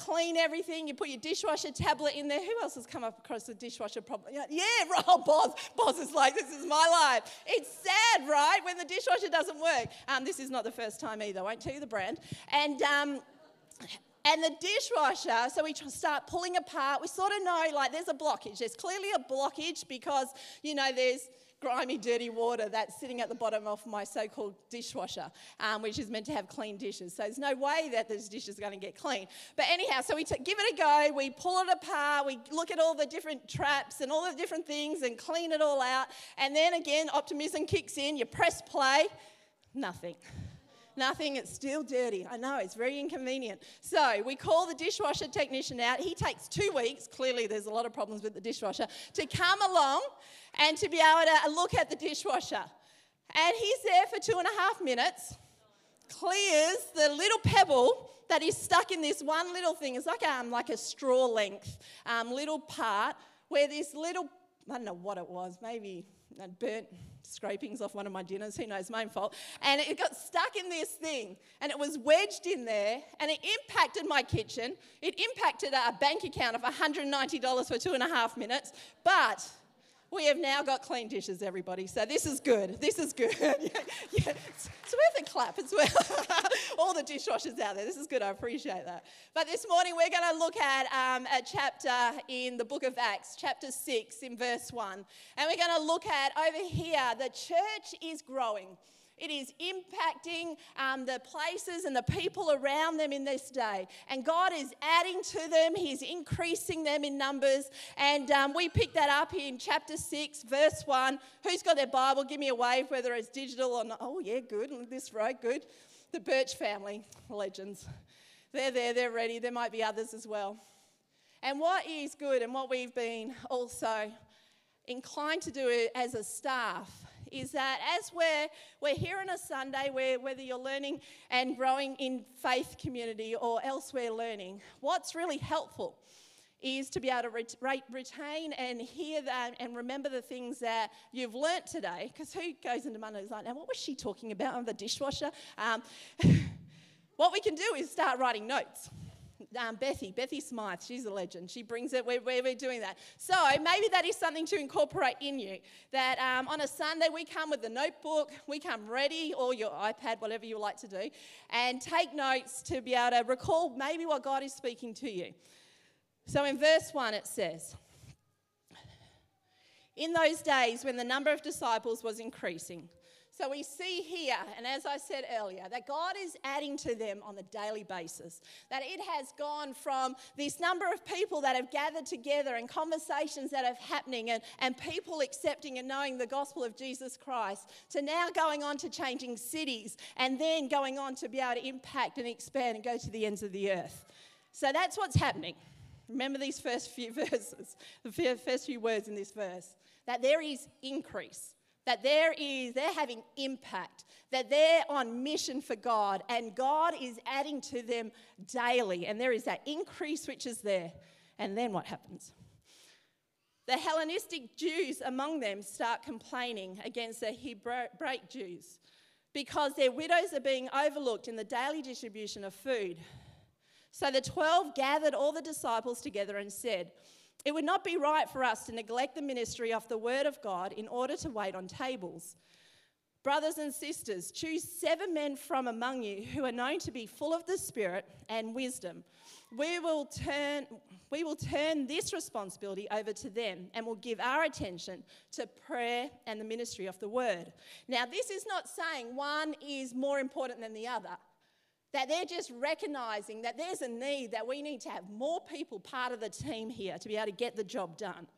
clean everything. You put your dishwasher tablet in there. Who else has come up across the dishwasher problem? Yeah. Oh, Boz. Boz is like, this is my life. It's sad, right, when the dishwasher doesn't work. Um, this is not the first time either. I won't tell you the brand. And um, and the dishwasher, so we start pulling apart. We sort of know like there's a blockage. There's clearly a blockage because, you know, there's grimy, dirty water that's sitting at the bottom of my so called dishwasher, um, which is meant to have clean dishes. So there's no way that this dish is going to get clean. But anyhow, so we t- give it a go, we pull it apart, we look at all the different traps and all the different things and clean it all out. And then again, optimism kicks in, you press play, nothing nothing, it's still dirty. I know, it's very inconvenient. So we call the dishwasher technician out. He takes two weeks, clearly there's a lot of problems with the dishwasher, to come along and to be able to look at the dishwasher. And he's there for two and a half minutes, clears the little pebble that is stuck in this one little thing. It's like, um, like a straw length um, little part where this little, I don't know what it was, maybe that burnt scrapings off one of my dinners, who knows, my own fault. And it got stuck in this thing and it was wedged in there and it impacted my kitchen. It impacted our bank account of $190 for two and a half minutes. But we have now got clean dishes, everybody. So this is good. This is good. yeah, yeah. It's, it's, worth a clap as well. All the dishwashers out there. This is good. I appreciate that. But this morning we're going to look at um, a chapter in the book of Acts, chapter 6, in verse 1. And we're going to look at over here the church is growing. It is impacting um, the places and the people around them in this day. And God is adding to them, He's increasing them in numbers. And um, we pick that up in chapter 6, verse 1. Who's got their Bible? Give me a wave, whether it's digital or not. Oh, yeah, good. This right, good. The Birch family, legends. They're there, they're ready. There might be others as well. And what is good and what we've been also inclined to do as a staff is that as we're, we're here on a Sunday, where whether you're learning and growing in faith community or elsewhere learning, what's really helpful is to be able to re- retain and hear that and remember the things that you've learnt today. Because who goes into Mondays like, now what was she talking about on the dishwasher? Um, what we can do is start writing notes um, Bethy, Bethy Smythe, she's a legend. She brings it where, where, we're doing that. So maybe that is something to incorporate in you. That um, on a Sunday we come with the notebook, we come ready, or your iPad, whatever you like to do, and take notes to be able to recall maybe what God is speaking to you. So in verse 1 it says, In those days when the number of disciples was increasing, so we see here, and as I said earlier, that God is adding to them on a daily basis. That it has gone from this number of people that have gathered together and conversations that are happening and, and people accepting and knowing the gospel of Jesus Christ to now going on to changing cities and then going on to be able to impact and expand and go to the ends of the earth. So that's what's happening. Remember these first few verses, the first few words in this verse, that there is increase that there is they're having impact that they're on mission for god and god is adding to them daily. And there is that increase which is there. And then what happens? The hellenistic jews among them start complaining against the hebraic jews because their widows are being overlooked in the daily distribution of food. So the 12 gathered all the disciples together and said it would not be right for us to neglect the ministry of the Word of God in order to wait on tables. Brothers and sisters, choose seven men from among you who are known to be full of the Spirit and wisdom. We will turn, we will turn this responsibility over to them and will give our attention to prayer and the ministry of the Word. Now, this is not saying one is more important than the other. That they're just recognizing that there's a need that we need to have more people part of the team here to be able to get the job done.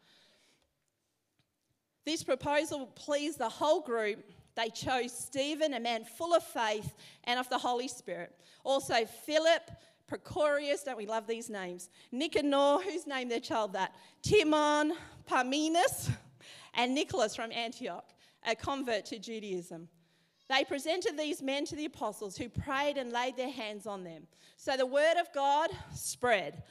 This proposal pleased the whole group. They chose Stephen, a man full of faith and of the Holy Spirit. Also, Philip, Prochorus, don't we love these names? Nicanor, whose name their child that? Timon, Parmenas, and Nicholas from Antioch, a convert to Judaism. They presented these men to the apostles who prayed and laid their hands on them. So the word of God spread.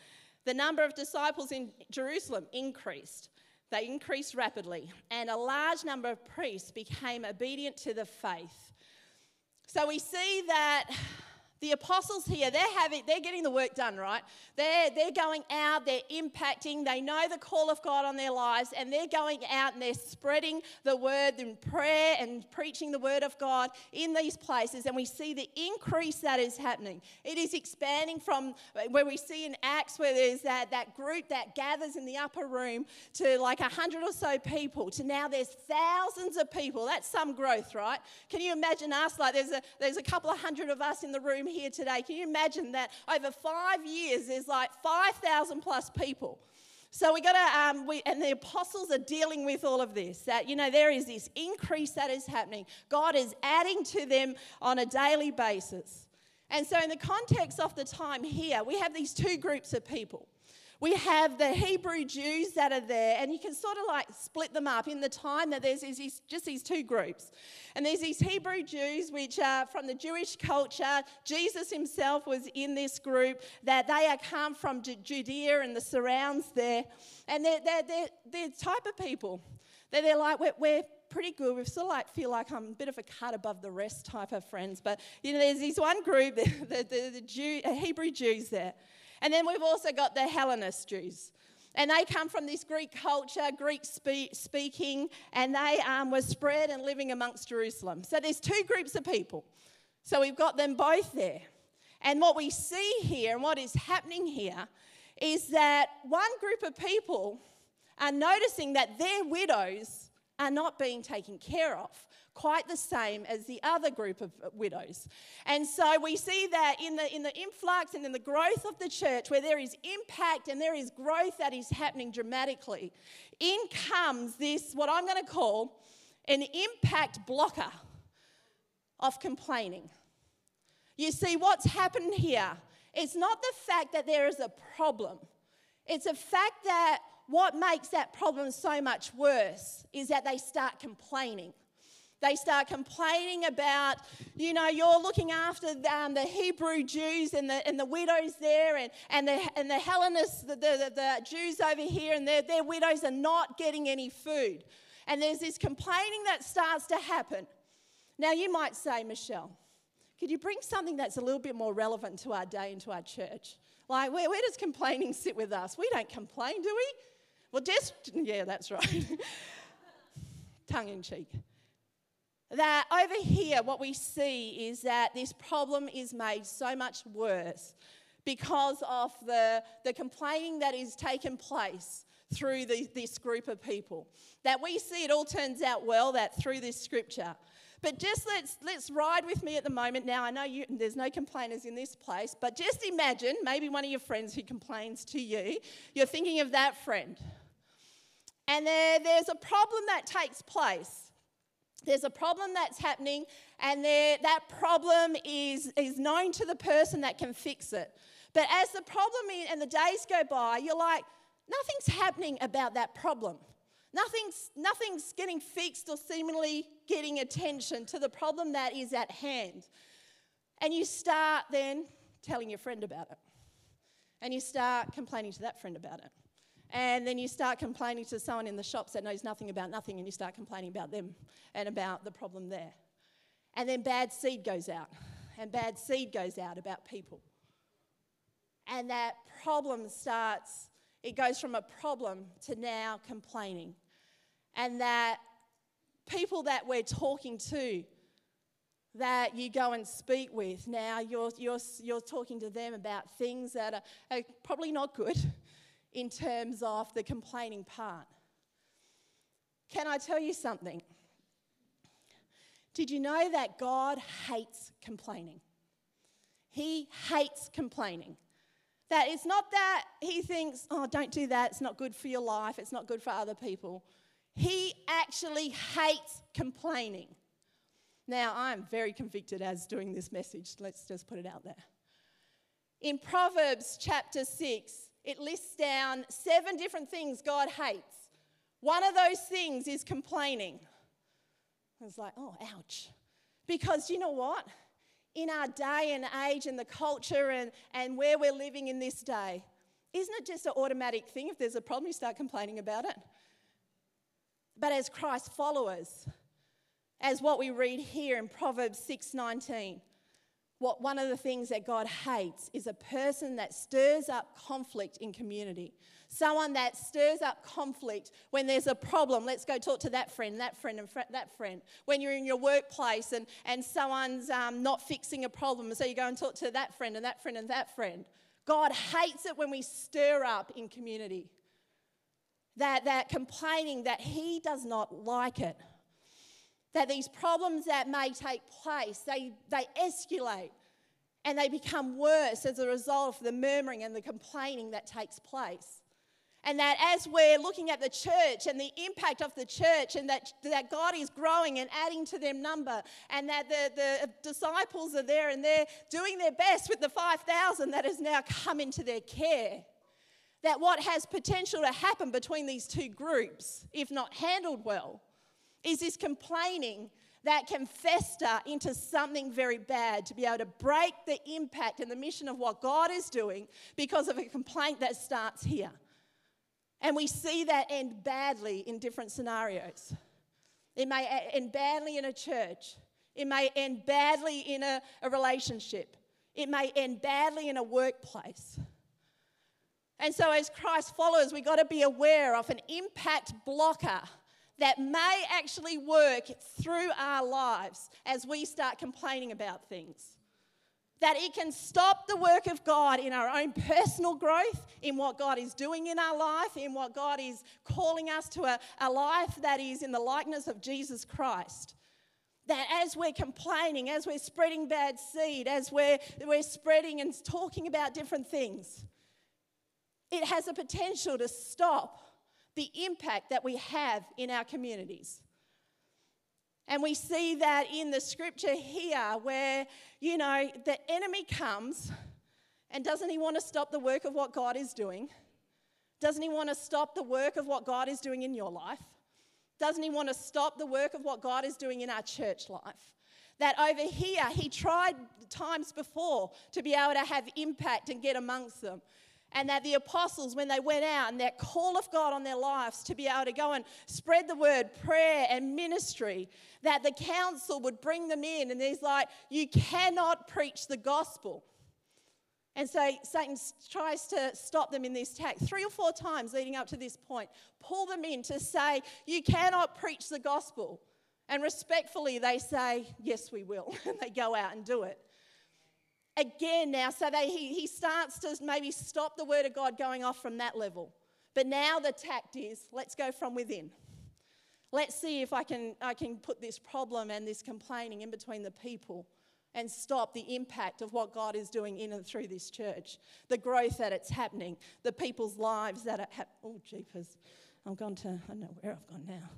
The number of disciples in Jerusalem increased. They increased rapidly, and a large number of priests became obedient to the faith. So we see that The apostles here, they're having, they're getting the work done, right? They're, they're going out, they're impacting, they know the call of God on their lives, and they're going out and they're spreading the word in prayer and preaching the word of God in these places. And we see the increase that is happening. It is expanding from where we see in Acts, where there's that, that group that gathers in the upper room to like a hundred or so people, to now there's thousands of people. That's some growth, right? Can you imagine us? Like there's a, there's a couple of hundred of us in the room here today. Can you imagine that over five years, there's like 5,000 plus people? So we got to, um, we, and the apostles are dealing with all of this. That you know there is this increase that is happening. God is adding to them on a daily basis. And so, in the context of the time here, we have these two groups of people we have the Hebrew Jews that are there, and you can sort of like split them up in the time that there's these, just these two groups. And there's these Hebrew Jews, which are from the Jewish culture. Jesus himself was in this group, that they are come from Judea and the surrounds there. And they're, they're, they're, they're the type of people that they're like, we're, we're pretty good. We sort of like feel like I'm a bit of a cut above the rest type of friends. But you know, there's this one group, the, the, the, the Jew, uh, Hebrew Jews there. And then we've also got the Hellenist Jews. And they come from this Greek culture, Greek spe- speaking, and they um, were spread and living amongst Jerusalem. So there's two groups of people. So we've got them both there. And what we see here and what is happening here is that one group of people are noticing that their widows are not being taken care of quite the same as the other group of widows. And so we see that in the, in the influx and in the growth of the church, where there is impact and there is growth that is happening dramatically, in comes this, what I'm going to call an impact blocker of complaining. You see, what's happened here? It's not the fact that there is a problem, it's a fact that what makes that problem so much worse is that they start complaining. They start complaining about, you know, you're looking after um, the Hebrew Jews and the, and the widows there, and, and, the, and the Hellenists, the, the, the Jews over here, and their, their widows are not getting any food. And there's this complaining that starts to happen. Now, you might say, Michelle, could you bring something that's a little bit more relevant to our day into our church? Like, where, where does complaining sit with us? We don't complain, do we? Well, just, yeah, that's right. Tongue in cheek that over here, what we see is that this problem is made so much worse because of the, the complaining that is taken place through the, this group of people. That we see it all turns out well that through this scripture. But just let's let's ride with me at the moment. Now I know you, there's no complainers in this place, but just imagine maybe one of your friends who complains to you. You're thinking of that friend, and there, there's a problem that takes place there's a problem that's happening, and that problem is, is known to the person that can fix it. But as the problem and the days go by, you're like, nothing's happening about that problem. Nothing's, nothing's getting fixed or seemingly getting attention to the problem that is at hand. And you start then telling your friend about it. And you start complaining to that friend about it. And then you start complaining to someone in the shops that knows nothing about nothing, and you start complaining about them and about the problem there. And then bad seed goes out, and bad seed goes out about people. And that problem starts, it goes from a problem to now complaining. And that people that we're talking to, that you go and speak with, now you're, you're, you're talking to them about things that are, are probably not good in terms of the complaining part. Can I tell you something? Did you know that God hates complaining? He hates complaining. That it's not that he thinks, oh, don't do that, it's not good for your life, it's not good for other people. He actually hates complaining. Now, I'm very convicted as doing this message. Let's just put it out there. In Proverbs chapter 6, it lists down seven different things God hates. One of those things is complaining. I was like, oh, ouch. Because you know what? In our day and age and the culture and, and where we're living in this day, isn't it just an automatic thing? If there's a problem, you start complaining about it. But as Christ followers, as what we read here in Proverbs 6:19, what one of the things that God hates is a person that stirs up conflict in community. Someone that stirs up conflict when there's a problem. Let's go talk to that friend, that friend, and fr- that friend. When you're in your workplace and, and someone's um, not fixing a problem, so you go and talk to that friend and that friend and that friend. God hates it when we stir up in community. That, that complaining that He does not like it that these problems that may take place, they, they escalate and they become worse as a result of the murmuring and the complaining that takes place. And that as we're looking at the church and the impact of the church, and that, that God is growing and adding to their number, and that the, the disciples are there and they're doing their best with the 5,000 that has now come into their care, that what has potential to happen between these two groups, if not handled well, is this complaining that can fester into something very bad to be able to break the impact and the mission of what God is doing because of a complaint that starts here. And we see that end badly in different scenarios. It may end badly in a church, it may end badly in a, a relationship, it may end badly in a workplace. And so, as Christ followers, we've got to be aware of an impact blocker that may actually work through our lives as we start complaining about things. That it can stop the work of God in our own personal growth, in what God is doing in our life, in what God is calling us to a, a life that is in the likeness of Jesus Christ that as we're complaining, as we're spreading bad seed, as we're, we're spreading and talking about different things, it has a potential to stop the impact that we have in our communities. And we see that in the scripture here where, you know, the enemy comes and doesn't he want to stop the work of what God is doing? Doesn't he want to stop the work of what God is doing in your life? Doesn't he want to stop the work of what God is doing in our church life? That over here, he tried times before to be able to have impact and get amongst them and that the apostles, when they went out and that call of God on their lives to be able to go and spread the word, prayer, and ministry, that the council would bring them in. And he's like, You cannot preach the gospel. And so Satan tries to stop them in this tack three or four times leading up to this point, pull them in to say, You cannot preach the gospel. And respectfully, they say, Yes, we will. and they go out and do it again now. So they, he, he starts to maybe stop the word of God going off from that level. But now the tact is let's go from within. Let's see if I can, I can put this problem and this complaining in between the people and stop the impact of what God is doing in and through this church, the growth that it's happening, the people's lives that are happening. Oh, jeepers. I've gone to, I don't know where I've gone now.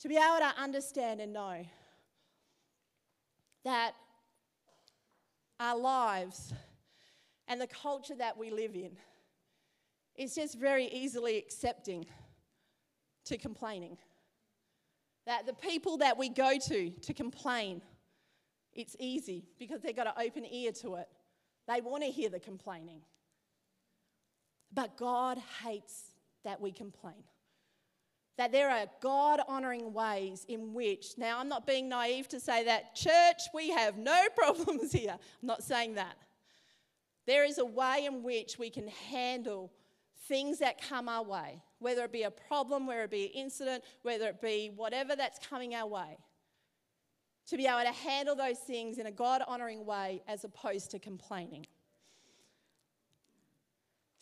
To be able to understand and know that our lives and the culture that we live in is just very easily accepting to complaining. That the people that we go to to complain, it's easy because they've got an open ear to it. They want to hear the complaining. But God hates that we complain that there are God honoring ways in which, now I'm not being naive to say that, church, we have no problems here. I'm not saying that. There is a way in which we can handle things that come our way, whether it be a problem, whether it be an incident, whether it be whatever that's coming our way. To be able to handle those things in a God honoring way as opposed to complaining.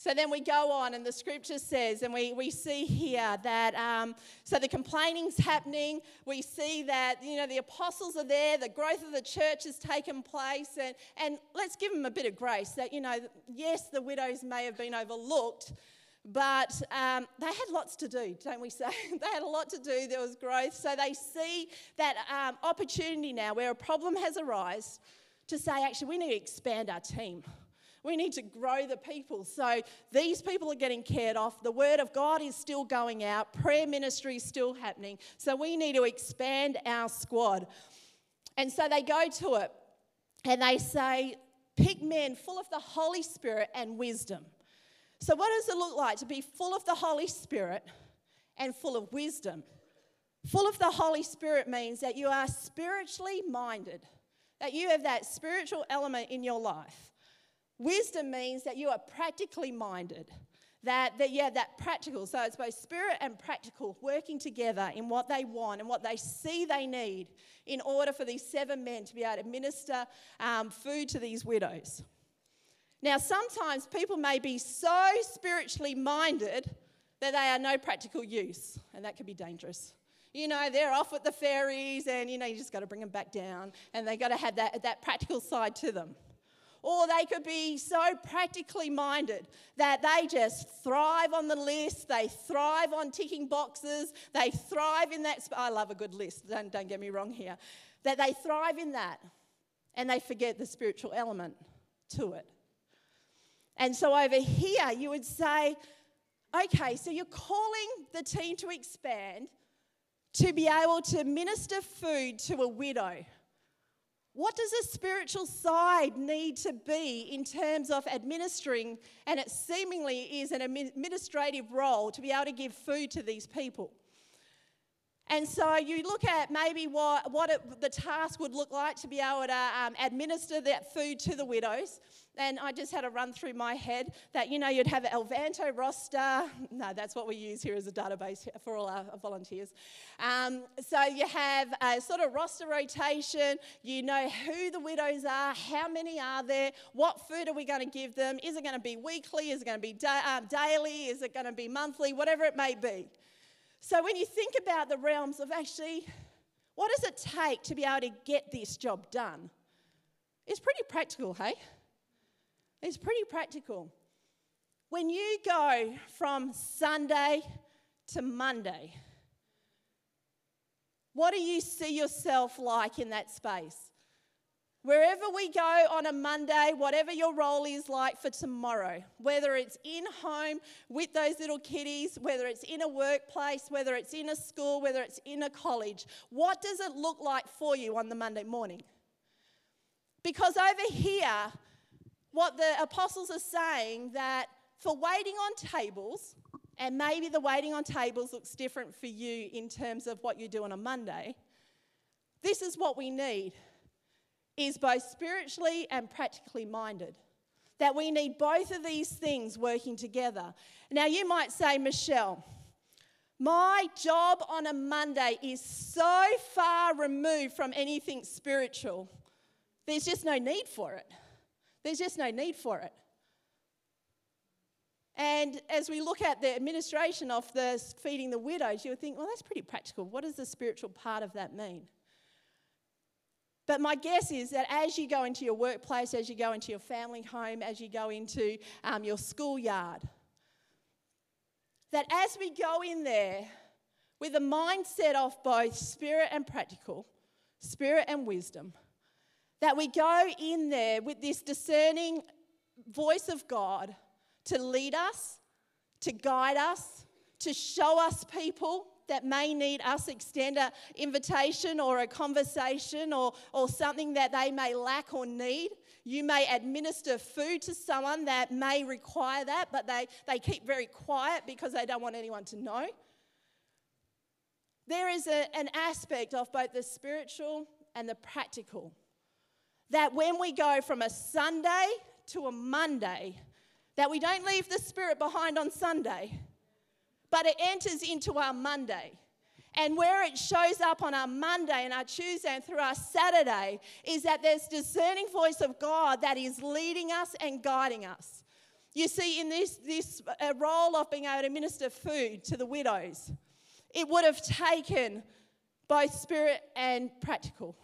So then we go on, and the scripture says, and we, we see here that, um, so the complaining's happening. We see that, you know, the apostles are there, the growth of the church has taken place, and, and let's give them a bit of grace that, you know, yes, the widows may have been overlooked, but um, they had lots to do, don't we say? they had a lot to do, there was growth. So they see that um, opportunity now where a problem has arisen to say, actually, we need to expand our team. We need to grow the people. So these people are getting cared off. The word of God is still going out. Prayer ministry is still happening. So we need to expand our squad. And so they go to it and they say, pick men full of the Holy Spirit and wisdom. So, what does it look like to be full of the Holy Spirit and full of wisdom? Full of the Holy Spirit means that you are spiritually minded. that you have that spiritual element in your life. Wisdom means that you are practically minded, that, that have that practical. So it's both spirit and practical working together in what they want and what they see they need in order for these seven men to be able to minister um, food to these widows. Now, sometimes people may be so spiritually minded that they are no practical use, and that can be dangerous. You know, they're off with the fairies, and you know, you just got to bring them back down, and they got to have that, that practical side to them. Or they could be so practically minded that they just thrive on the list, they thrive on ticking boxes, they thrive in that. Sp- I love a good list, don't, don't get me wrong here. That they thrive in that and they forget the spiritual element to it. And so over here, you would say, okay, so you're calling the team to expand to be able to minister food to a widow. What does a spiritual side need to be in terms of administering? And it seemingly is an administrative role to be able to give food to these people. And so you look at maybe what, what it, the task would look like to be able to um, administer that food to the widows. And I just had a run through my head that, you know, you'd have an Elvanto roster. No, that's what we use here as a database for all our volunteers. Um, so you have a sort of roster rotation. You know who the widows are, how many are there, what food are we going to give them? Is it going to be weekly? Is it going to be da- um, daily? Is it going to be monthly? Whatever it may be. So when you think about the realms of actually, what does it take to be able to get this job done? It's pretty practical, hey? It's pretty practical. When you go from Sunday to Monday, what do you see yourself like in that space? Wherever we go on a Monday, whatever your role is like for tomorrow, whether it's in home with those little kiddies, whether it's in a workplace, whether it's in a school, whether it's in a college, what does it look like for you on the Monday morning? Because over here, what the apostles are saying that for waiting on tables, and maybe the waiting on tables looks different for you in terms of what you do on a Monday, this is what we need is both spiritually and practically minded. That we need both of these things working together. Now, you might say, Michelle, my job on a Monday is so far removed from anything spiritual, there's just no need for it. There's just no need for it. And as we look at the administration of the feeding the widows, you would think, well, that's pretty practical. What does the spiritual part of that mean? But my guess is that as you go into your workplace, as you go into your family home, as you go into um, your schoolyard, that as we go in there with a mindset of both spirit and practical, spirit and wisdom, that we go in there with this discerning voice of God to lead us, to guide us, to show us people that may need us extend an invitation or a conversation or, or something that they may lack or need. You may administer food to someone that may require that, but they, they keep very quiet because they don't want anyone to know. There is a, an aspect of both the spiritual and the practical that when we go from a Sunday to a Monday, that we don't leave the spirit behind on Sunday but it enters into our Monday. And where it shows up on our Monday and our Tuesday and through our Saturday is that there's discerning voice of God that is leading us and guiding us. You see, in this, this uh, role of being able to minister food to the widows, it would have taken both spirit and practical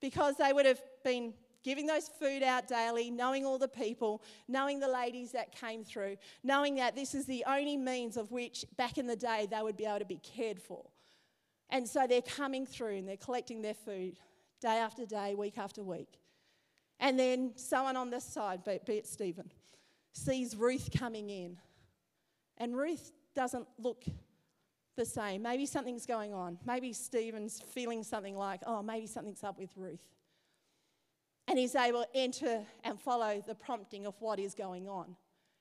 because they would have been giving those food out daily, knowing all the people, knowing the ladies that came through, knowing that this is the only means of which back in the day they would be able to be cared for. And so they're coming through and they're collecting their food day after day, week after week. And then someone on this side, be it Stephen, sees Ruth coming in. And Ruth doesn't look the same. Maybe something's going on. Maybe Stephen's feeling something like, oh, maybe something's up with Ruth and he's able to enter and follow the prompting of what is going on.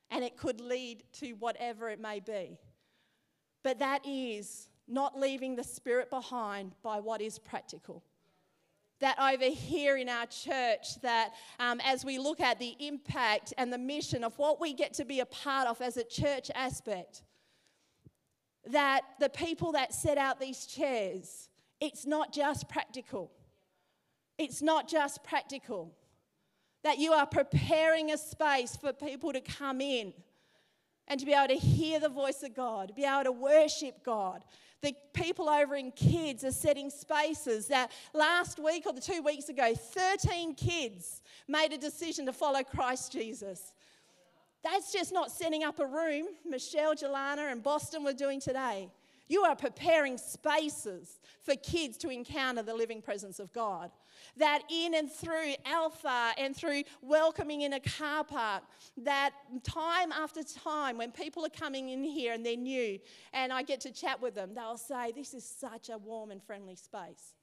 And it could lead to whatever it may be. But that is not leaving the spirit behind by what is practical. that over here in our church, that um, as we look at the impact and the mission of what we get to be a part of as a church aspect, that the people that set out these chairs, it's not just practical. It's not just practical. That you are preparing a space for people to come in and to be able to hear the voice of God, be able to worship God, the people over in kids are setting spaces that last week or the two weeks ago, 13 kids made a decision to follow Christ Jesus. That's just not setting up a room. Michelle, Jelana, and Boston were doing today. You are preparing spaces for kids to encounter the living presence of God that in and through Alpha and through welcoming in a car park, that time after time when people are coming in here and they're new and I get to chat with them, they'll say, This is such a warm and friendly space.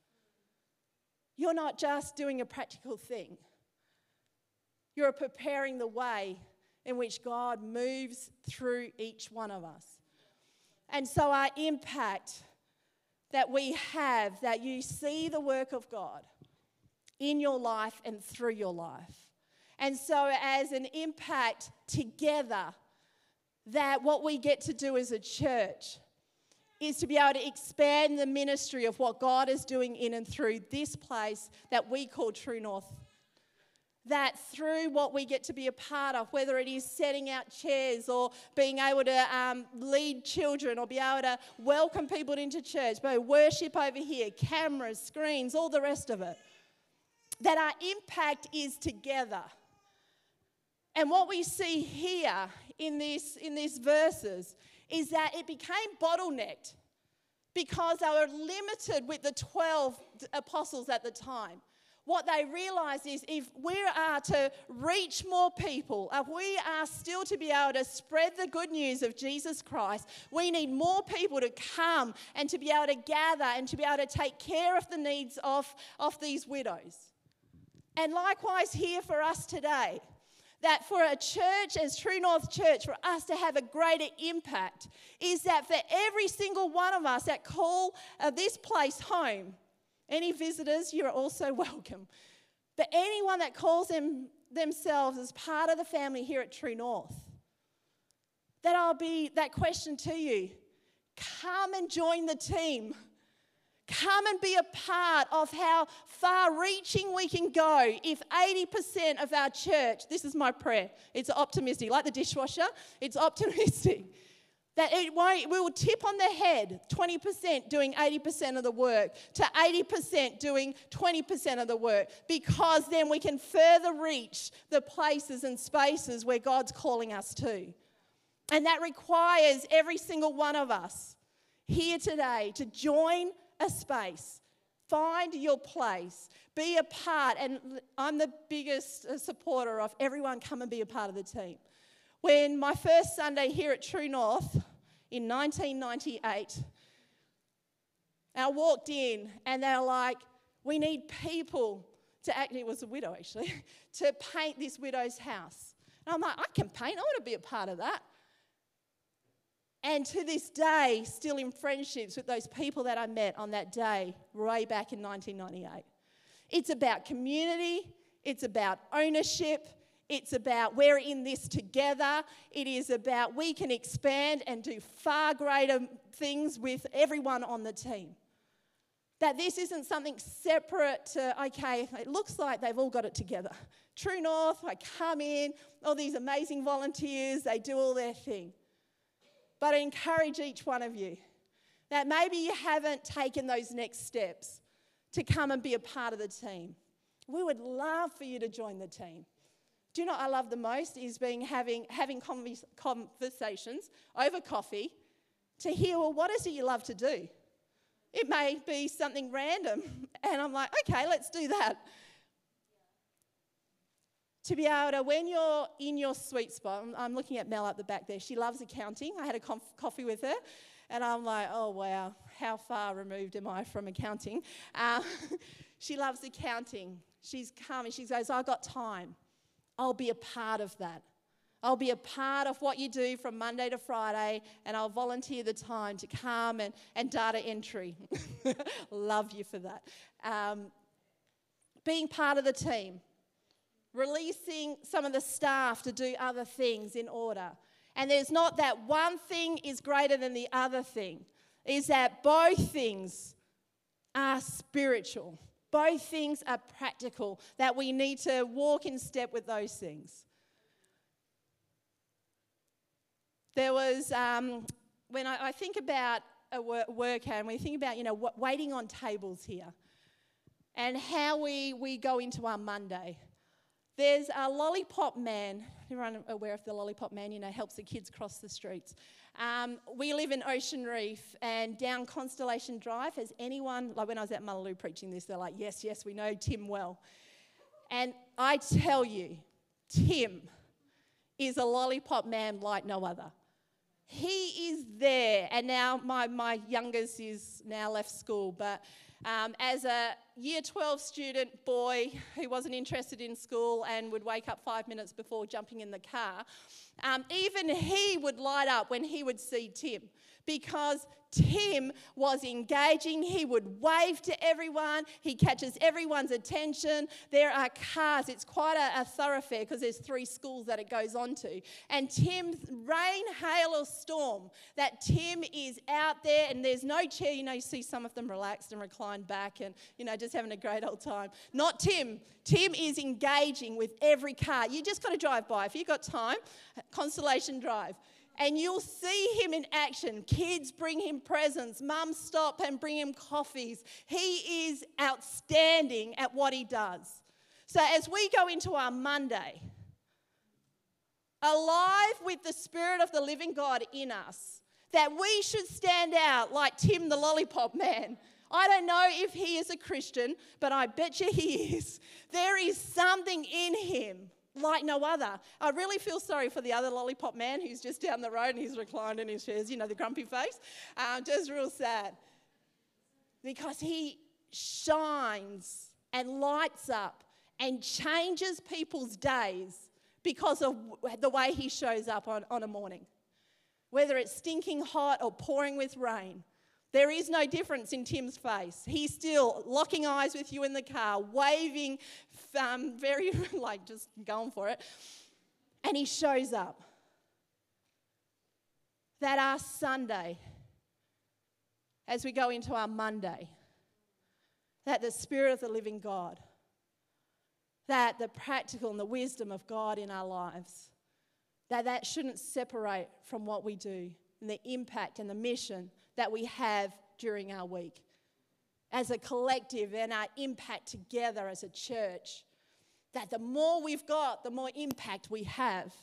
You're not just doing a practical thing, you're preparing the way in which God moves through each one of us. And so, our impact that we have, that you see the work of God in your life and through your life. And so, as an impact together, that what we get to do as a church is to be able to expand the ministry of what God is doing in and through this place that we call True North. That through what we get to be a part of, whether it is setting out chairs or being able to um, lead children or be able to welcome people into church, but worship over here, cameras, screens, all the rest of it that our impact is together. And what we see here in, this, in these verses is that it became bottlenecked because they were limited with the 12 apostles at the time. What they realize is if we are to reach more people, if we are still to be able to spread the good news of Jesus Christ, we need more people to come and to be able to gather and to be able to take care of the needs of, of these widows. And likewise, here for us today, that for a church as True North Church, for us to have a greater impact, is that for every single one of us that call uh, this place home, any visitors, you're also welcome. But anyone that calls them, themselves as part of the family here at True North, that I'll be that question to you come and join the team. Come and be a part of how far reaching we can go if 80% of our church, this is my prayer, it's optimistic, like the dishwasher, it's optimistic. That it won't, we will tip on the head 20% doing 80% of the work to 80% doing 20% of the work because then we can further reach the places and spaces where God's calling us to. And that requires every single one of us here today to join a space. Find your place. Be a part. And I'm the biggest uh, supporter of everyone come and be a part of the team. When my first Sunday here at True North in 1998, I walked in and they're like, we need people to act, it was a widow actually, to paint this widow's house. And I'm like, I can paint, I want to be a part of that. And to this day, still in friendships with those people that I met on that day, way back in 1998. It's about community, it's about ownership, it's about we're in this together. It is about we can expand and do far greater things with everyone on the team. That this isn't something separate to, okay, it looks like they've all got it together. True North, I come in, all these amazing volunteers, they do all their thing. But I encourage each one of you that maybe you haven't taken those next steps to come and be a part of the team. We would love for you to join the team. Do you know what I love the most is being having having conversations over coffee to hear well what is it you love to do? It may be something random and I'm like okay let's do that to be able to, when you're in your sweet spot, I'm, looking at Mel up the back there. She loves accounting. I had a conf- coffee with her, and I'm like, oh, wow, how far removed am I from accounting? Uh, she loves accounting. She's coming. She goes, I've got time. I'll be a part of that. I'll be a part of what you do from Monday to Friday, and I'll volunteer the time to come and, and data entry. Love you for that. Um, being part of the team, releasing some of the staff to do other things in order. And there's not that one thing is greater than the other thing, is that both things are spiritual. Both things are practical, that we need to walk in step with those things. There was, um, when I, I, think about a worker and we think about, you know, waiting on tables here and how we, we go into our Monday. There's a lollipop man. Everyone aware of the lollipop man? You know, helps the kids cross the streets. Um, we live in Ocean Reef and down Constellation Drive. Has anyone, like when I was at Mullaloo preaching this, they're like, yes, yes, we know Tim well. And I tell you, Tim is a lollipop man like no other. He is there. And now my, my youngest is now left school, but um, as a year 12 student boy who wasn't interested in school and would wake up five minutes before jumping in the car, um, even he would light up when he would see Tim because Tim was engaging. He would wave to everyone. He catches everyone's attention. There are cars. It's quite a, a thoroughfare because there's three schools that it goes on to. And Tim, rain, hail, or storm, that Tim is out there and there's no chair. You know, you see some of them relaxed and reclined back and, you know, just having a great old time. Not Tim. Tim is engaging with every car. You just got to drive by. If you've got time, Constellation Drive and you'll see him in action. Kids bring him presents, mums stop and bring him coffees. He is outstanding at what he does. So, as we go into our Monday, alive with the Spirit of the living God in us, that we should stand out like Tim the lollipop man. I don't know if he is a Christian, but I bet you he is. There is something in him like no other. I really feel sorry for the other lollipop man who's just down the road and he's reclined in his chairs, you know, the grumpy face. Um, just real sad. Because he shines and lights up and changes people's days because of the way he shows up on, on a morning. Whether it's stinking hot or pouring with rain, there is no difference in Tim's face. He's still locking eyes with you in the car, waving, um, very, like, just going for it. And he shows up. That our Sunday, as we go into our Monday, that the Spirit of the living God, that the practical and the wisdom of God in our lives, that that shouldn't separate from what we do and the impact and the mission that we have during our week as a collective and our impact together as a church. That the more we've got, the more impact we have.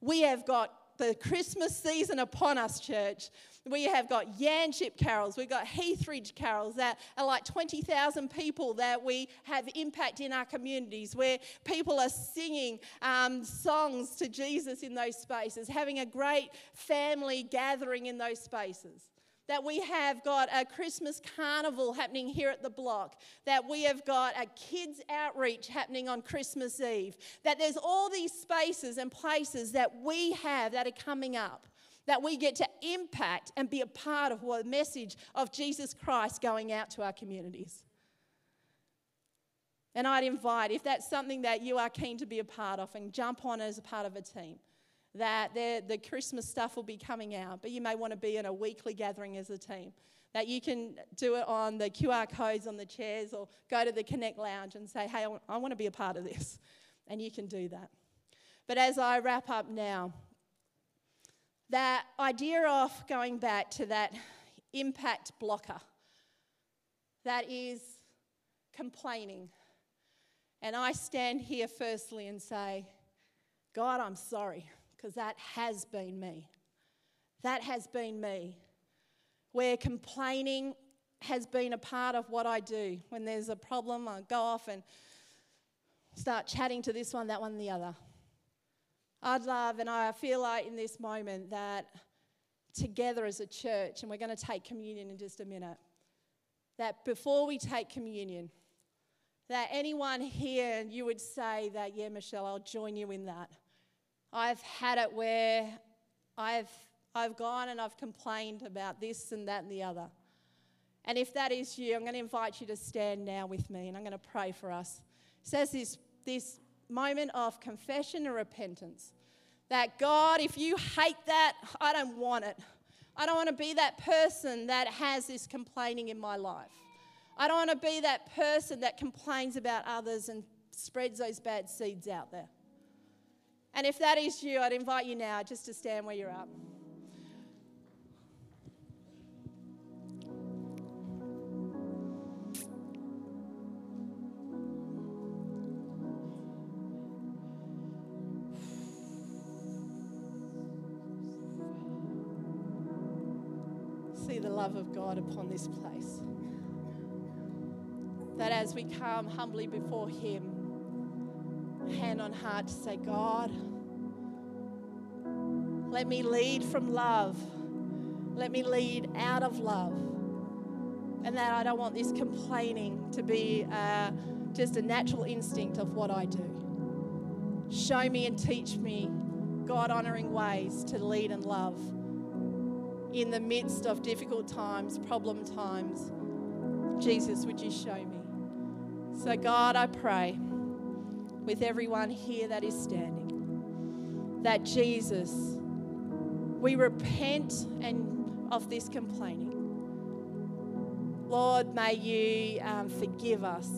We have got the Christmas season upon us, church. We have got Yanchep carols, we've got Heathridge carols that are like 20,000 people that we have impact in our communities, where people are singing um, songs to Jesus in those spaces, having a great family gathering in those spaces that we have got a Christmas carnival happening here at the block, that we have got a kids' outreach happening on Christmas Eve, that there's all these spaces and places that we have that are coming up. That we get to impact and be a part of the message of Jesus Christ going out to our communities. And I'd invite, if that's something that you are keen to be a part of, and jump on as a part of a team that the Christmas stuff will be coming out, but you may want to be in a weekly gathering as a team. That you can do it on the QR codes on the chairs or go to the Connect Lounge and say, hey, I want to be a part of this. And you can do that. But as I wrap up now, that idea of going back to that impact blocker, that is complaining. And I stand here firstly and say, God, I'm sorry because that has been me. That has been me. Where complaining has been a part of what I do. When there's a problem, I go off and start chatting to this one, that one, the other. I'd love, and I feel like in this moment that together as a church, and we're going to take communion in just a minute, that before we take communion, that anyone here, you would say that, yeah, Michelle, I'll join you in that. I've had it where I've, I've gone and I've complained about this and that and the other. And if that is you, I'm going to invite you to stand now with me and I'm going to pray for us. says this, this moment of confession and repentance. That God, if you hate that, I don't want it. I don't want to be that person that has this complaining in my life. I don't want to be that person that complains about others and spreads those bad seeds out there. And if that is you, I'd invite you now just to stand where you're at. See the love of God upon this place. That as we come humbly before Him, hand on heart to say, God, let me lead from love. Let me lead out of love. And that I don't want this complaining to be uh, just a natural instinct of what I do. Show me and teach me God honoring ways to lead and love in the midst of difficult times, problem times. Jesus, would you show me? So, God, I pray with everyone here that is standing that Jesus, we repent and of this complaining. Lord, may you um, forgive us.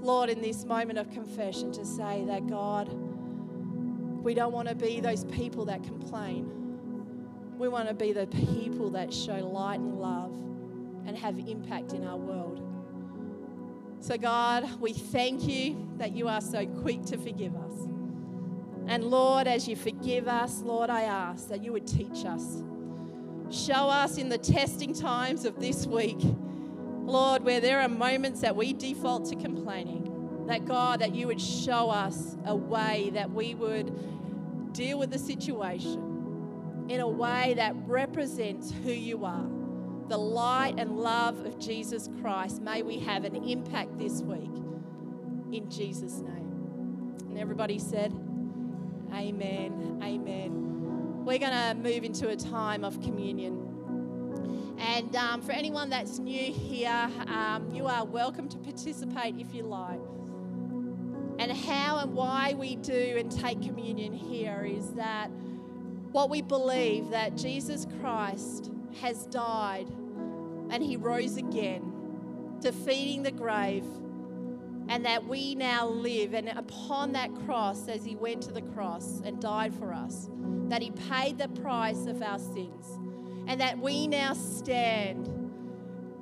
Lord, in this moment of confession, to say that God, we don't want to be those people that complain. We want to be the people that show light and love and have impact in our world. So, God, we thank you that you are so quick to forgive us. And Lord, as you forgive us, Lord, I ask that you would teach us. Show us in the testing times of this week, Lord, where there are moments that we default to complaining, that God, that you would show us a way that we would deal with the situation in a way that represents who you are the light and love of Jesus Christ, may we have an impact this week in Jesus' name. And everybody said, Amen. Amen. We're going to move into a time of communion. And um, for anyone that's new here, um, you are welcome to participate if you like. And how and why we do and take communion here is that what we believe that Jesus Christ has died and he rose again, defeating the grave, and that we now live. And upon that cross, as he went to the cross and died for us, that he paid the price of our sins, and that we now stand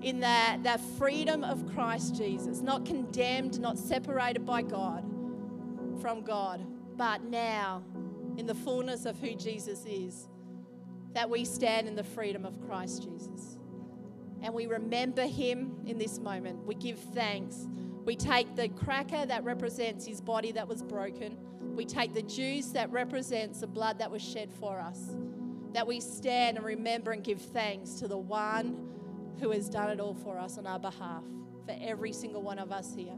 in that, that freedom of Christ Jesus, not condemned, not separated by God from God, but now in the fullness of who Jesus is that we stand in the freedom of Christ Jesus. And we remember him in this moment. We give thanks. We take the cracker that represents his body that was broken. We take the juice that represents the blood that was shed for us. That we stand and remember and give thanks to the one who has done it all for us on our behalf, for every single one of us here.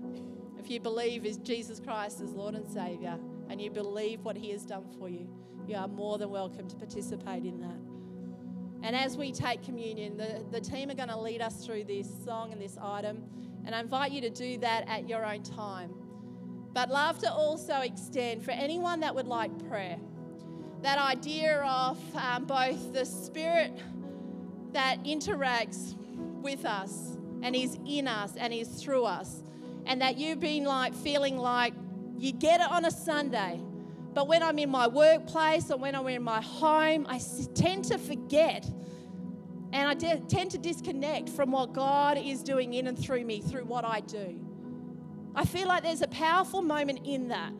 If you believe is Jesus Christ as Lord and Savior, and you believe what he has done for you, you are more than welcome to participate in that. And as we take communion, the, the team are going to lead us through this song and this item. And I invite you to do that at your own time. But love to also extend for anyone that would like prayer that idea of um, both the Spirit that interacts with us and is in us and is through us, and that you've been like feeling like you get it on a Sunday, but when I'm in my workplace or when I'm in my home, I tend to forget and I de- tend to disconnect from what God is doing in and through me through what I do. I feel like there's a powerful moment in that,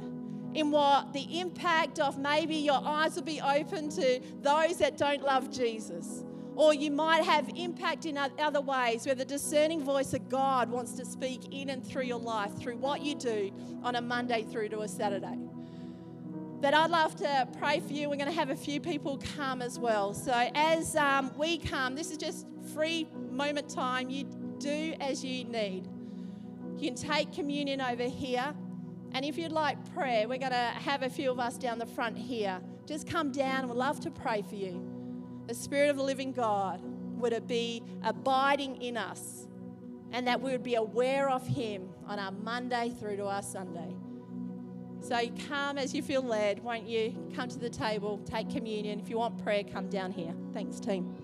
in what the impact of maybe your eyes will be open to those that don't love Jesus. Or you might have impact in other ways where the discerning voice of God wants to speak in and through your life, through what you do on a Monday through to a Saturday. But I'd love to pray for you. We're going to have a few people come as well. So as um, we come, this is just free moment time. You do as you need. You can take communion over here. And if you'd like prayer, we're going to have a few of us down the front here. Just come down we'd love to pray for you. The Spirit of the living God, would it be abiding in us and that we would be aware of Him on our Monday through to our Sunday. So come as you feel led, won't you? Come to the table, take communion. If you want prayer, come down here. Thanks, team.